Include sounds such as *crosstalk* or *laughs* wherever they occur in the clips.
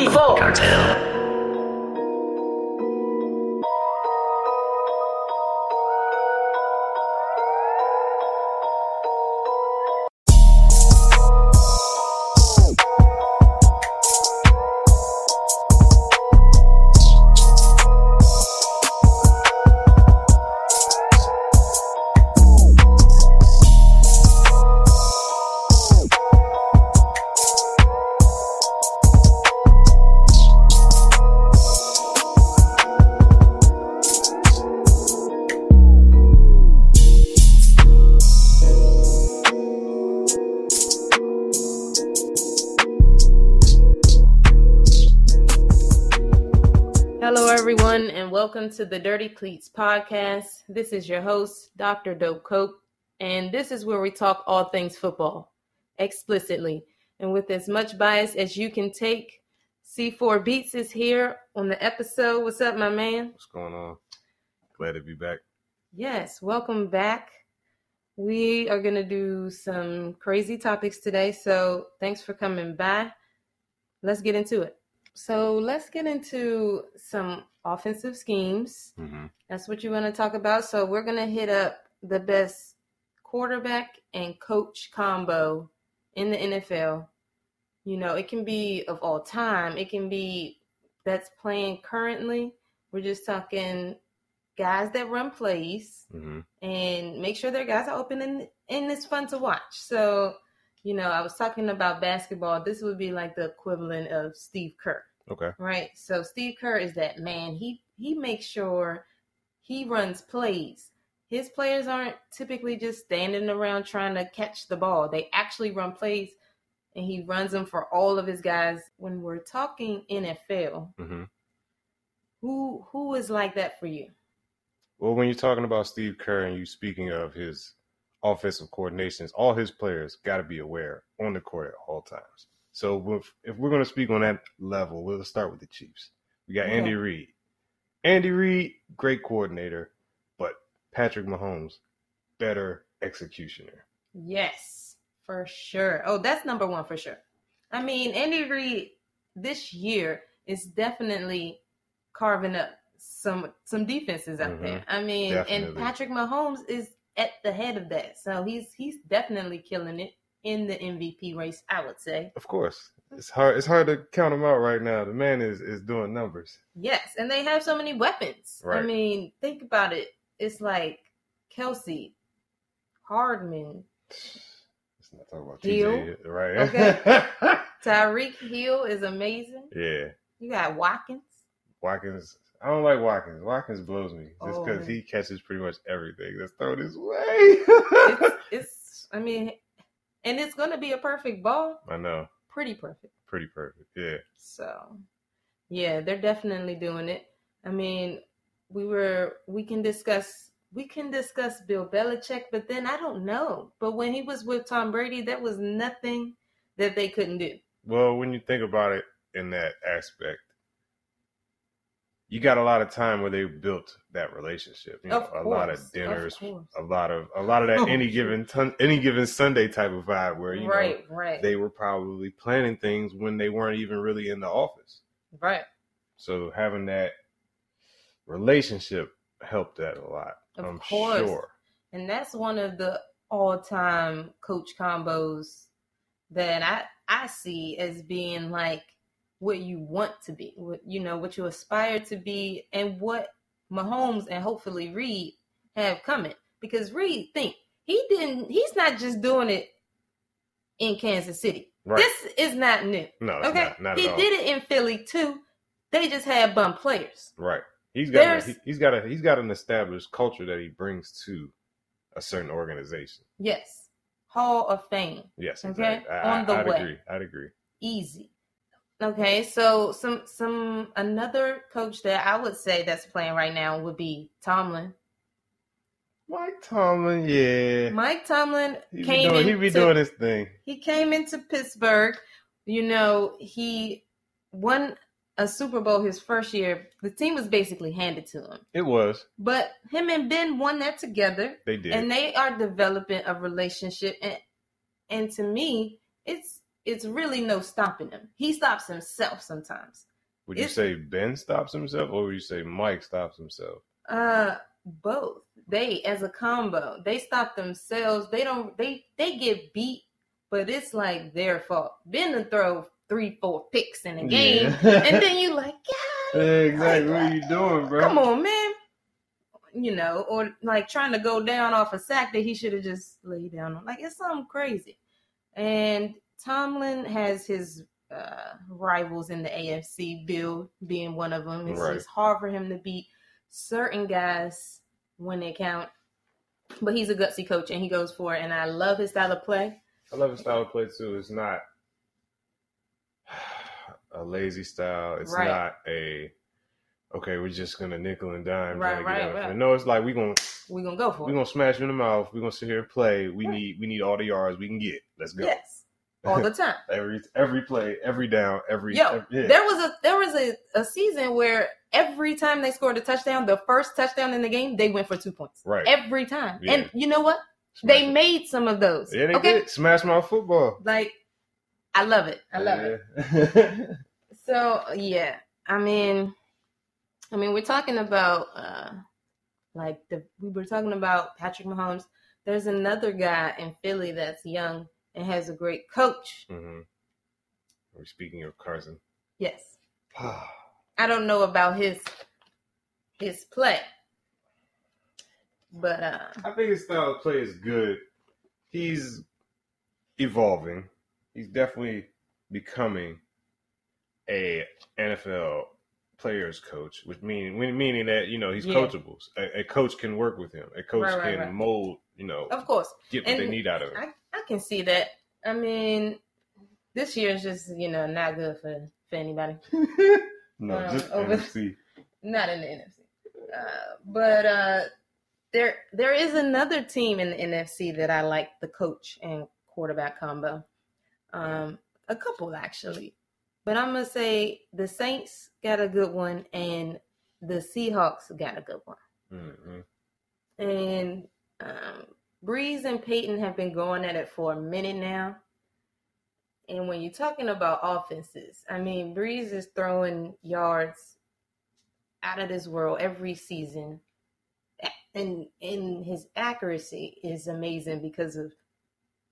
C4 Cartel. And welcome to the Dirty Cleats podcast. This is your host, Dr. Dope Cope, and this is where we talk all things football explicitly and with as much bias as you can take. C4 Beats is here on the episode. What's up, my man? What's going on? Glad to be back. Yes, welcome back. We are going to do some crazy topics today, so thanks for coming by. Let's get into it. So, let's get into some offensive schemes. hmm That's what you want to talk about. So we're gonna hit up the best quarterback and coach combo in the NFL. You know, it can be of all time. It can be that's playing currently. We're just talking guys that run plays hmm and make sure their guys are open and and it's fun to watch. So, you know, I was talking about basketball. This would be like the equivalent of Steve Kerr. Okay. Right. So Steve Kerr is that man. He he makes sure he runs plays. His players aren't typically just standing around trying to catch the ball. They actually run plays and he runs them for all of his guys. When we're talking NFL, hmm who who is like that for you? Well, when you're talking about Steve Kerr and you speaking of his offensive coordinations, all his players got to be aware on the court at all times. So if we're going to speak on that level, we'll start with the Chiefs. We got Okay. Andy Reid. Andy Reid, great coordinator, but Patrick Mahomes, better executioner. Yes, for sure. Oh, that's number one for sure. I mean, Andy Reid this year is definitely carving up some some defenses out Mhm. there. I mean, and Patrick Mahomes is at the head of that, so he's he's definitely killing it in the MVP race. I would say Of course, it's hard. It's hard to count him out right now. The man is is doing numbers. yes, and they have so many weapons. I mean, think about it. It's like Kelce, Hardman, Let's not talk about Hill. TJ, right? Okay. *laughs* Tyreek Hill is amazing. yeah, You got Watkins. Watkins. I don't like Watkins. Watkins blows me just Oh. because he catches pretty much everything that's thrown his way. *laughs* it's, it's I mean, and it's gonna be a perfect ball, I know, pretty perfect. pretty perfect. Yeah, So, yeah, they're definitely doing it. I mean, we were we can discuss we can discuss Bill Belichick, but then I don't know. But when he was with Tom Brady, there was nothing that they couldn't do. Well, when you think about it in that aspect, you got a lot of time where they built that relationship. You know, Of a lot of course, of dinners, a lot of a lot of that Oh, any given ton, any given Sunday type of vibe where you know right, right, they were probably planning things when they weren't even really in the office. right. So having that relationship helped that a lot. Of I'm course. sure. And that's one of the all-time coach combos that I I see as being like what you want to be, what you know, what you aspire to be, and what Mahomes and hopefully Reid have coming. Because Reid, think he didn't. He's not just doing it in Kansas City. Right. This is not new. no, it's Okay, not, not he did it in Philly too. They just had bum players. Right. He's got a, he, he's got a he's got an established culture that he brings to a certain organization. Yes, Hall of Fame. Yes, Okay, exactly. I, on the I'd way. agree. I'd agree. easy. Okay, so some some another coach that I would say that's playing right now would be Tomlin. Mike Tomlin, yeah. Mike Tomlin He be, came doing, he be doing his thing. he came into Pittsburgh. You know, he won a Super Bowl his first year. The team was basically handed to him. It was. But him and Ben won that together. They did. and they are developing a relationship and and to me it's it's really no stopping him. He stops himself sometimes. Would you say Ben stops himself, or would you say Mike stops himself? Uh, both. They as a combo, they stop themselves. They don't. They they get beat, but it's like their fault. Ben to throw three, four picks in a game, and then you like, Yeah, yeah, *laughs* exactly. What are you doing, bro? come on, man. You know, or like trying to go down off a sack that he should have just laid down on. Like it's something crazy. And Tomlin has his uh, rivals in the AFC, Bill being one of them. It's Right. just hard for him to beat certain guys when they count. But he's a gutsy coach and he goes for it. And I love his style of play. I love his style of play too. It's not *sighs* a lazy style. It's Right. not a okay. We're just gonna nickel and dime. Right, right, right. No, it's like we gonna We're gonna go for it. we it. gonna smash you in the mouth. We are gonna sit here and play. We Right. need we need all the yards we can get. Let's go. Yes. All the *laughs* time. every every play, every down, every, Yo, every yeah. there was a there was a, a season where every time they scored a touchdown, the first touchdown in the game, they went for two points. right. Every time. Yeah. And you know what? Smash They it. made some of those. yeah, they okay. did smash my football. Like I love it. I love it. it. *laughs* So yeah. I mean I mean we're talking about uh like the we were talking about Patrick Mahomes. There's another guy in Philly that's young and has a great coach. hmm We're speaking of Carson. Yes. *sighs* I don't know about his his play. But uh I think his style of play is good. He's evolving. He's definitely becoming a NFL players coach, which meaning meaning that you know he's Yeah. coachable. A, a coach can work with him. A coach Right, right, can right. mold. You know, of course, get what they need out of him. I can see that. I mean, this year is just, you know, not good for, for anybody. *laughs* no, um, just over- NFC. *laughs* Not in the NFC. Uh, but uh there there is another team in the NFC that I like the coach and quarterback combo. Um a couple actually. But I'm gonna say the Saints got a good one and the Seahawks got a good one. hmm And um, Brees and Peyton have been going at it for a minute now. And when you're talking about offenses, I mean, Brees is throwing yards out of this world every season. And, and his accuracy is amazing because of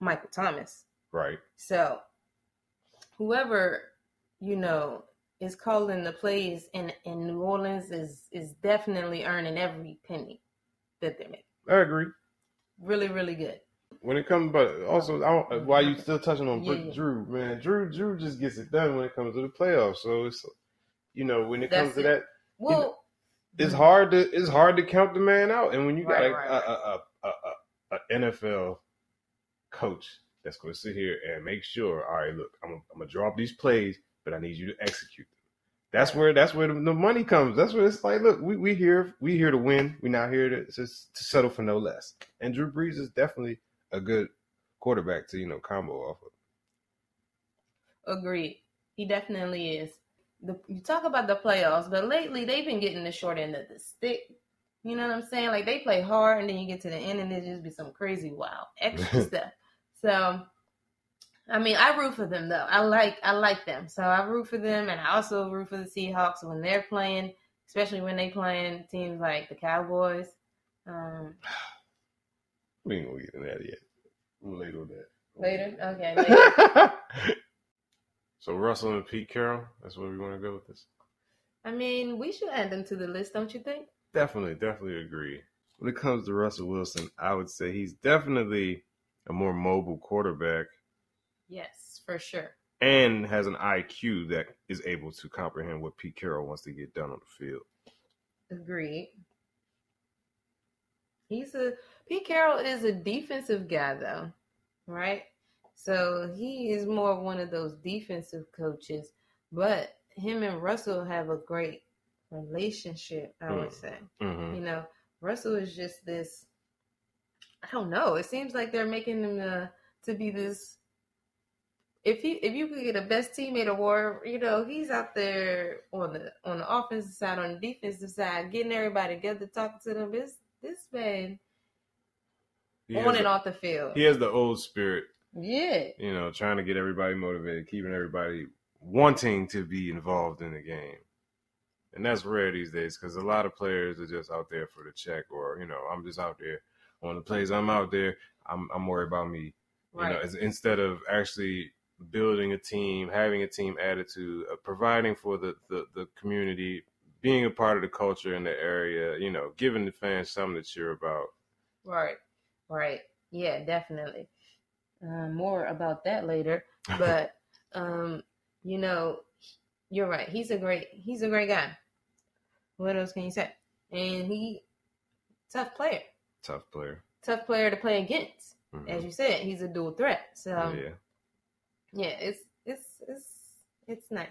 Michael Thomas. Right. So, whoever, you know, is calling the plays in, in New Orleans is, is definitely earning every penny that they're making I agree. Really, really good. When it comes, but also, I why you still touching on Yeah, yeah. Drew, man? Drew, Drew just gets it done when it comes to the playoffs. So it's, you know, when it comes That's to that, Well, it's hard to it's hard to count the man out. And when you got Right, a, right, a, right. a, a, a, a NFL coach that's going to sit here and make sure, all right, look, I'm I'm gonna draw up these plays, but I need you to execute. That's where that's where the, the money comes. That's where it's like, look, we we here we here to win. We're not here to just to settle for no less. And Drew Brees is definitely a good quarterback to you know combo off of. agreed. He definitely is. The, you talk about the playoffs, but lately they've been getting the short end of the stick. You know what I'm saying? Like they play hard, and then you get to the end, and it just be some crazy, wild, extra *laughs* stuff. So, I mean, I root for them though. I like, I like them. So I root for them, and I also root for the Seahawks when they're playing, especially when they playing teams like the Cowboys. Um, *sighs* We ain't gonna get into that yet. We'll later on that. later, okay. *laughs* Later. so Russell and Pete Carroll, that's where we want to go with this. I mean, we should add them to the list, don't you think? Definitely, definitely agree. When it comes to Russell Wilson, I would say he's definitely a more mobile quarterback Yes, for sure. and has an IQ that is able to comprehend what Pete Carroll wants to get done on the field. Agreed. He's a Pete Carroll is a defensive guy though, right? So he is more of one of those defensive coaches, but him and Russell have a great relationship, I would Mm. say. Mm-hmm. You know, Russell is just this I don't know. It seems like they're making him uh, to be this if you if you could get a best teammate award, you know, he's out there on the on the offensive side, on the defensive side, getting everybody together, talking to them. This this man He on and the, off the field. he has the old spirit Yeah. You know, trying to get everybody motivated, keeping everybody wanting to be involved in the game. And that's rare these days because a lot of players are just out there for the check, or you know, I'm just out there on the plays. I'm out there. I'm I'm worried about me. You know, Right. instead of actually building a team, having a team attitude, uh, providing for the, the the community, being a part of the culture in the area. You know, giving the fans something to cheer about. Right. Right. Yeah, definitely. Um, more about that later. *laughs* But um, you know, you're right. He's a great he's a great guy. What else can you say? And he tough player. Tough player. Tough player to play against. Mhm. As you said, he's a dual threat. So yeah. Yeah, it's it's it's it's nice.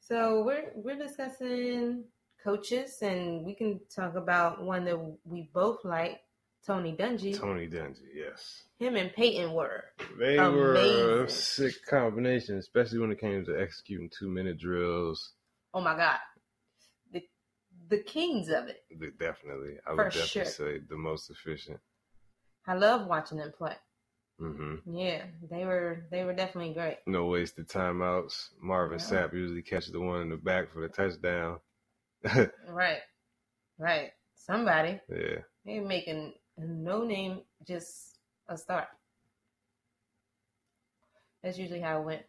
So we're we're discussing coaches, and we can talk about one that we both like, Tony Dungy. Tony Dungy. Yes. Him and Peyton were They were a sick combination, especially when it came to executing two minute drills. oh my god, the the kings of it. Definitely, I For would definitely sure. say the most efficient. I love watching them play. Hmm Yeah, they were they were definitely great. No wasted timeouts. Marvin Yeah. Sapp usually catches the one in the back for the touchdown. *laughs* Right, right. Somebody yeah. they making no name just a start. That's usually how it went.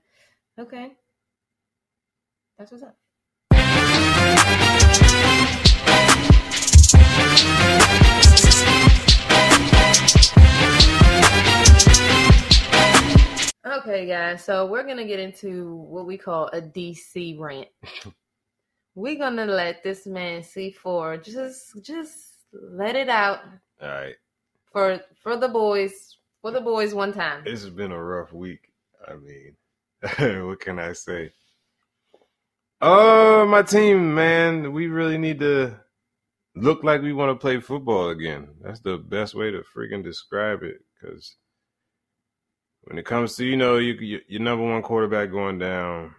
Okay, that's what's up. Okay, guys, so we're gonna get into what we call a DC rant. *laughs* we're gonna let this man C4 just just let it out All right. for for the boys for the boys one time. This has been a rough week. I mean, *laughs* what can I say? Oh, my team, man. We really need to look like we want to play football again. That's the best way to freaking describe it. Because when it comes to, you know, you, you, your number one quarterback going down,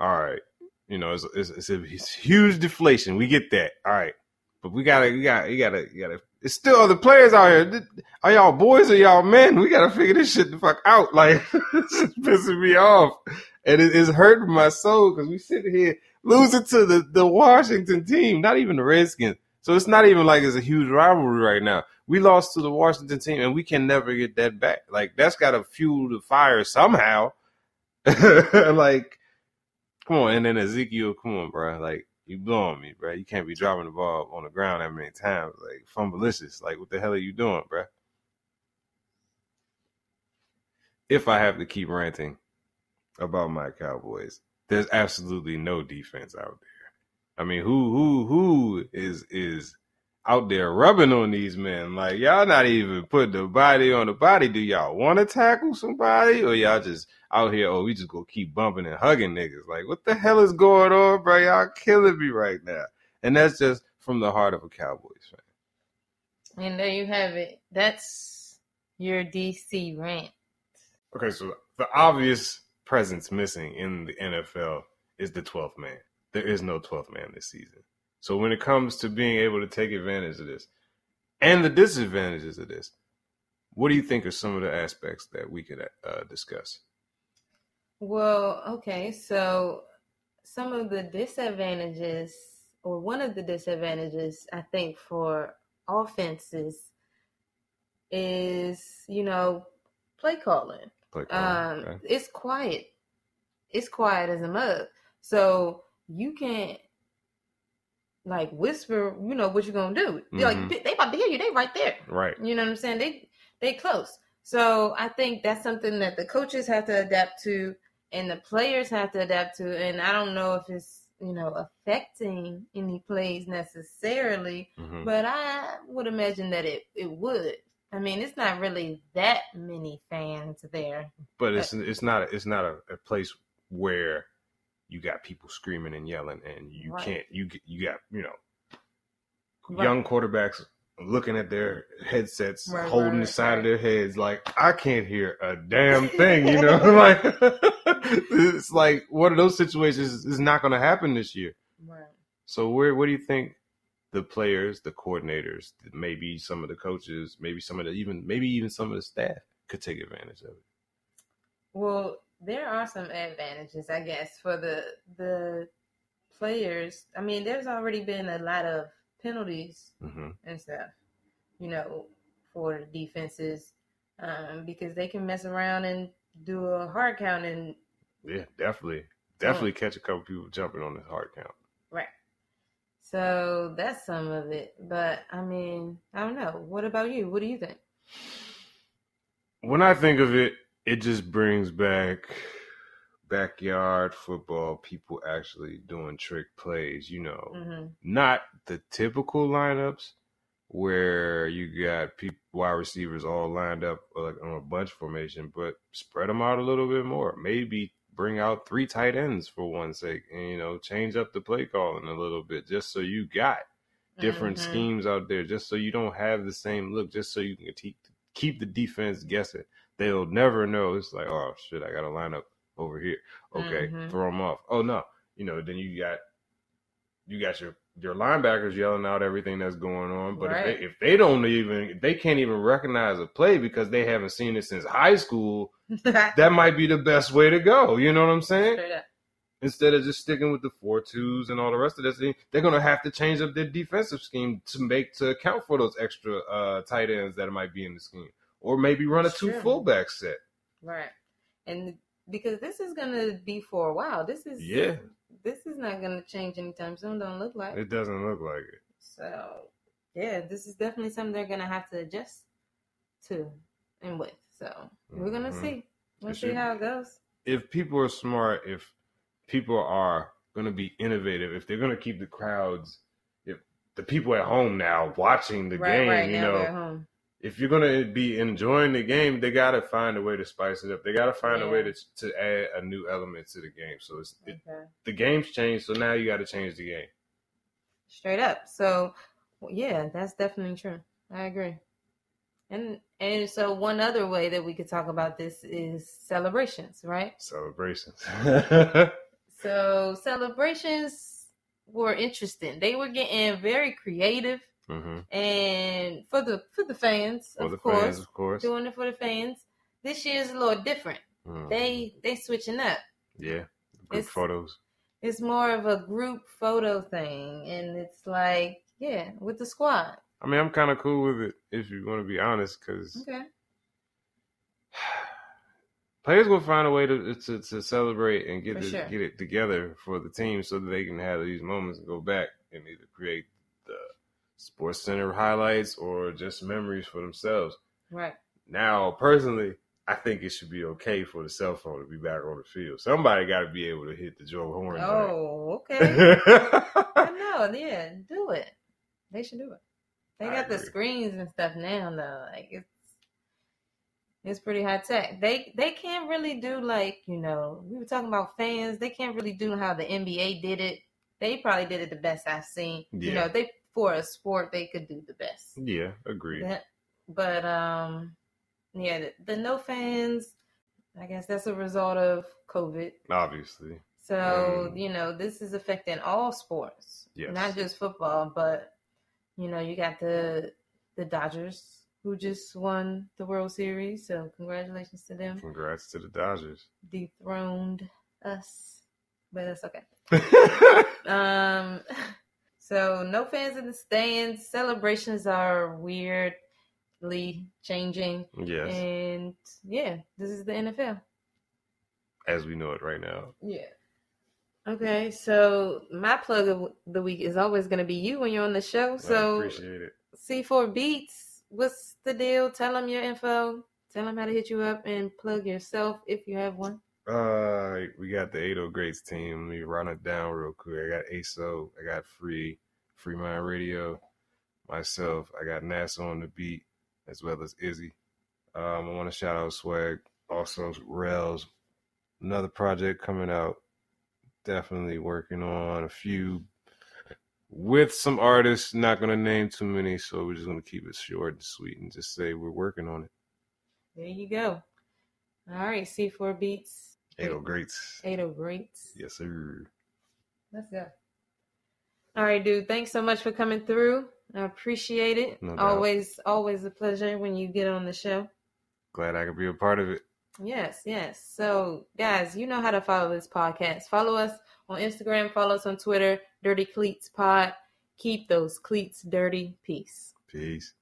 all right. You know, it's, it's, it's a it's huge deflation. We get that. All right. But we gotta, we gotta, you gotta, you gotta. It's still other players out here. Are y'all boys or y'all men? We gotta figure this shit the fuck out. *laughs* Like, it's pissing me off, and it is hurting my soul because we sit here losing to the the Washington team, not even the Redskins. So it's not even like it's a huge rivalry right now. We lost to the Washington team, and we can never get that back. Like that's got to fuel the fire somehow. *laughs* like, come on, and then Ezekiel, come on, bro. Like you blowing me, bro. You can't be dropping the ball on the ground that many times. Like fumbleicious. Like what the hell are you doing, bro? If I have to keep ranting about my Cowboys, there's absolutely no defense out there. I mean, who who who is is out there rubbing on these men? Like y'all not even put the body on the body. Do y'all want to tackle somebody, or y'all just out here? Oh, we just gonna keep bumping and hugging niggas. Like what the hell is going on, bro? Y'all killing me right now. And that's just from the heart of a Cowboys fan. And there you have it. That's your DC rant. Okay, so the obvious presence missing in the NFL is the 12th man. There is no 12th man this season. So when it comes to being able to take advantage of this and the disadvantages of this, what do you think are some of the aspects that we could uh, discuss? Well, okay, so some of the disadvantages, or one of the disadvantages, I think, for offenses is, you know, play calling. Play Um, okay? it's quiet. It's quiet as a mug. So you can't like whisper, you know, what you're gonna do. Like Mhm. they about to hear you, they right there. Right. You know what I'm saying? They they close. So I think that's something that the coaches have to adapt to and the players have to adapt to. And I don't know if it's, you know, affecting any plays necessarily, hmm but I would imagine that it, it would. I mean, it's not really that many fans there. But it's it's not it's not a, a place where you got people screaming and yelling, and you Right. can't you get- you got you know Right. young quarterbacks looking at their headsets, Right, holding the side of their heads, like I can't hear a damn *laughs* thing. You know, *laughs* like it's like one of those situations is not going to happen this year. Right. So where what do you think the players, the coordinators, maybe some of the coaches, maybe some of the even maybe even some of the staff could take advantage of it? Well, there are some advantages, I guess, for the the players. I mean, there's already been a lot of penalties hmm and stuff, you know, for the defenses, um, because they can mess around and do a hard count and Yeah, definitely, definitely catch a couple people jumping on the hard count. right. So that's some of it. But I mean, I don't know. What about you? What do you think? When I think of it, it just brings back backyard football. People actually doing trick plays. You know, hmm not the typical lineups where you got people wide receivers all lined up like on a bunch formation, but spread them out a little bit more. Maybe bring out three tight ends for one sake, and you know change up the play calling a little bit, just so you got different Mhm. schemes out there, just so you don't have the same look, just so you can keep keep the defense guessing. They'll never know. It's like, oh shit, I got to line up over here. Okay, Mhm. throw them off. Oh no, you know, then you got you got your your linebackers yelling out everything that's going on. But Right. if, they, if they don't even, they can't even recognize a play because they haven't seen it since high school, *laughs* that might be the best way to go. You know what I'm saying? Instead of just sticking with the four twos and all the rest of this, they're gonna have to change up their defensive scheme to make to account for those extra uh, tight ends that might be in the scheme, or maybe run a two Sure. fullback set. Right. And because this is gonna be for a while. This is Yeah, This is not gonna change anytime soon. Don't look like. it doesn't look like it. So yeah, this is definitely something they're gonna have to adjust to and with. So we're gonna Mhm. see. We'll It see should- how it goes. if people are smart, if people are going to be innovative, if they're going to keep the crowds, if the people at home now watching the right, game, right you know, home. If you're going to be enjoying the game, they got to find a way to spice it up. They got to find a way to to add a new element to the game. So it's it, the game's changed, so now you got to change the game. Straight up. So yeah, that's definitely true. I agree. And and so one other way that we could talk about this is celebrations, right? Celebrations. *laughs* So celebrations were interesting. They were getting very creative hmm and for the for the fans, For of the course, fans, of course. doing it for the fans. This year's a little different. Mhm. They they switching up. yeah, group It's- photos. It's more of a group photo thing, and it's like yeah, with the squad. I mean, I'm kind of cool with it if you want to be honest, because Okay. *sighs* players will find a way to to, to celebrate and get the, sure. get it together for the team so that they can have these moments and go back and either create sports center highlights or just memories for themselves. Right. Now, personally, I think it should be okay for the cell phone to be back on the field. Somebody got to be able to hit the Joe Horn. Oh, okay. *laughs* I know. Yeah, do it. They should do it. They I got the screens and stuff now, though. Like it's it's pretty high tech. They they can't really do like you know we were talking about fans. They can't really do how the NBA did it. They probably did it the best I've seen. You know, they for a sport they could do the best. yeah, agreed. That- but um, yeah, the, the no fans. I guess that's a result of COVID. Obviously, So, Mm. you know, this is affecting all sports, Yes. not just football, but you know, you got the the Dodgers who just won the World Series, so congratulations to them. congrats to the Dodgers. Dethroned us. But that's okay. *laughs* Um *laughs* so no fans in the stands. Celebrations are weirdly changing. yes, And yeah, this is the NFL. as we know it right now. Yeah. Okay, so my plug of the week is always going to be you when you're on the show. I So appreciate it. C4 Beats, what's the deal? Tell them your info. Tell them how to hit you up and plug yourself if you have one. Uh, we got the 80 Greats team. Let me run it down real quick. I got ASO, I got Free, Free Mind Radio, myself. I got NASA on the beat, as well as Izzy. Um, I want to shout out Swag, also Rails, another project coming out. Definitely working on a few with some artists. Not gonna name too many, so we're just gonna keep it short and sweet and just say we're working on it. There you go. All right, C4 Beats. 80 Greats, 80 Greats. yes sir. Let's go. All right, dude. Thanks so much for coming through. I appreciate it. No always, always a pleasure when you get on the show. Glad I could be a part of it. Yes, yes. So, guys, you know how to follow this podcast. Follow us on Instagram, follow us on Twitter, Dirty Cleats Pod. Keep those cleats dirty. Peace. Peace.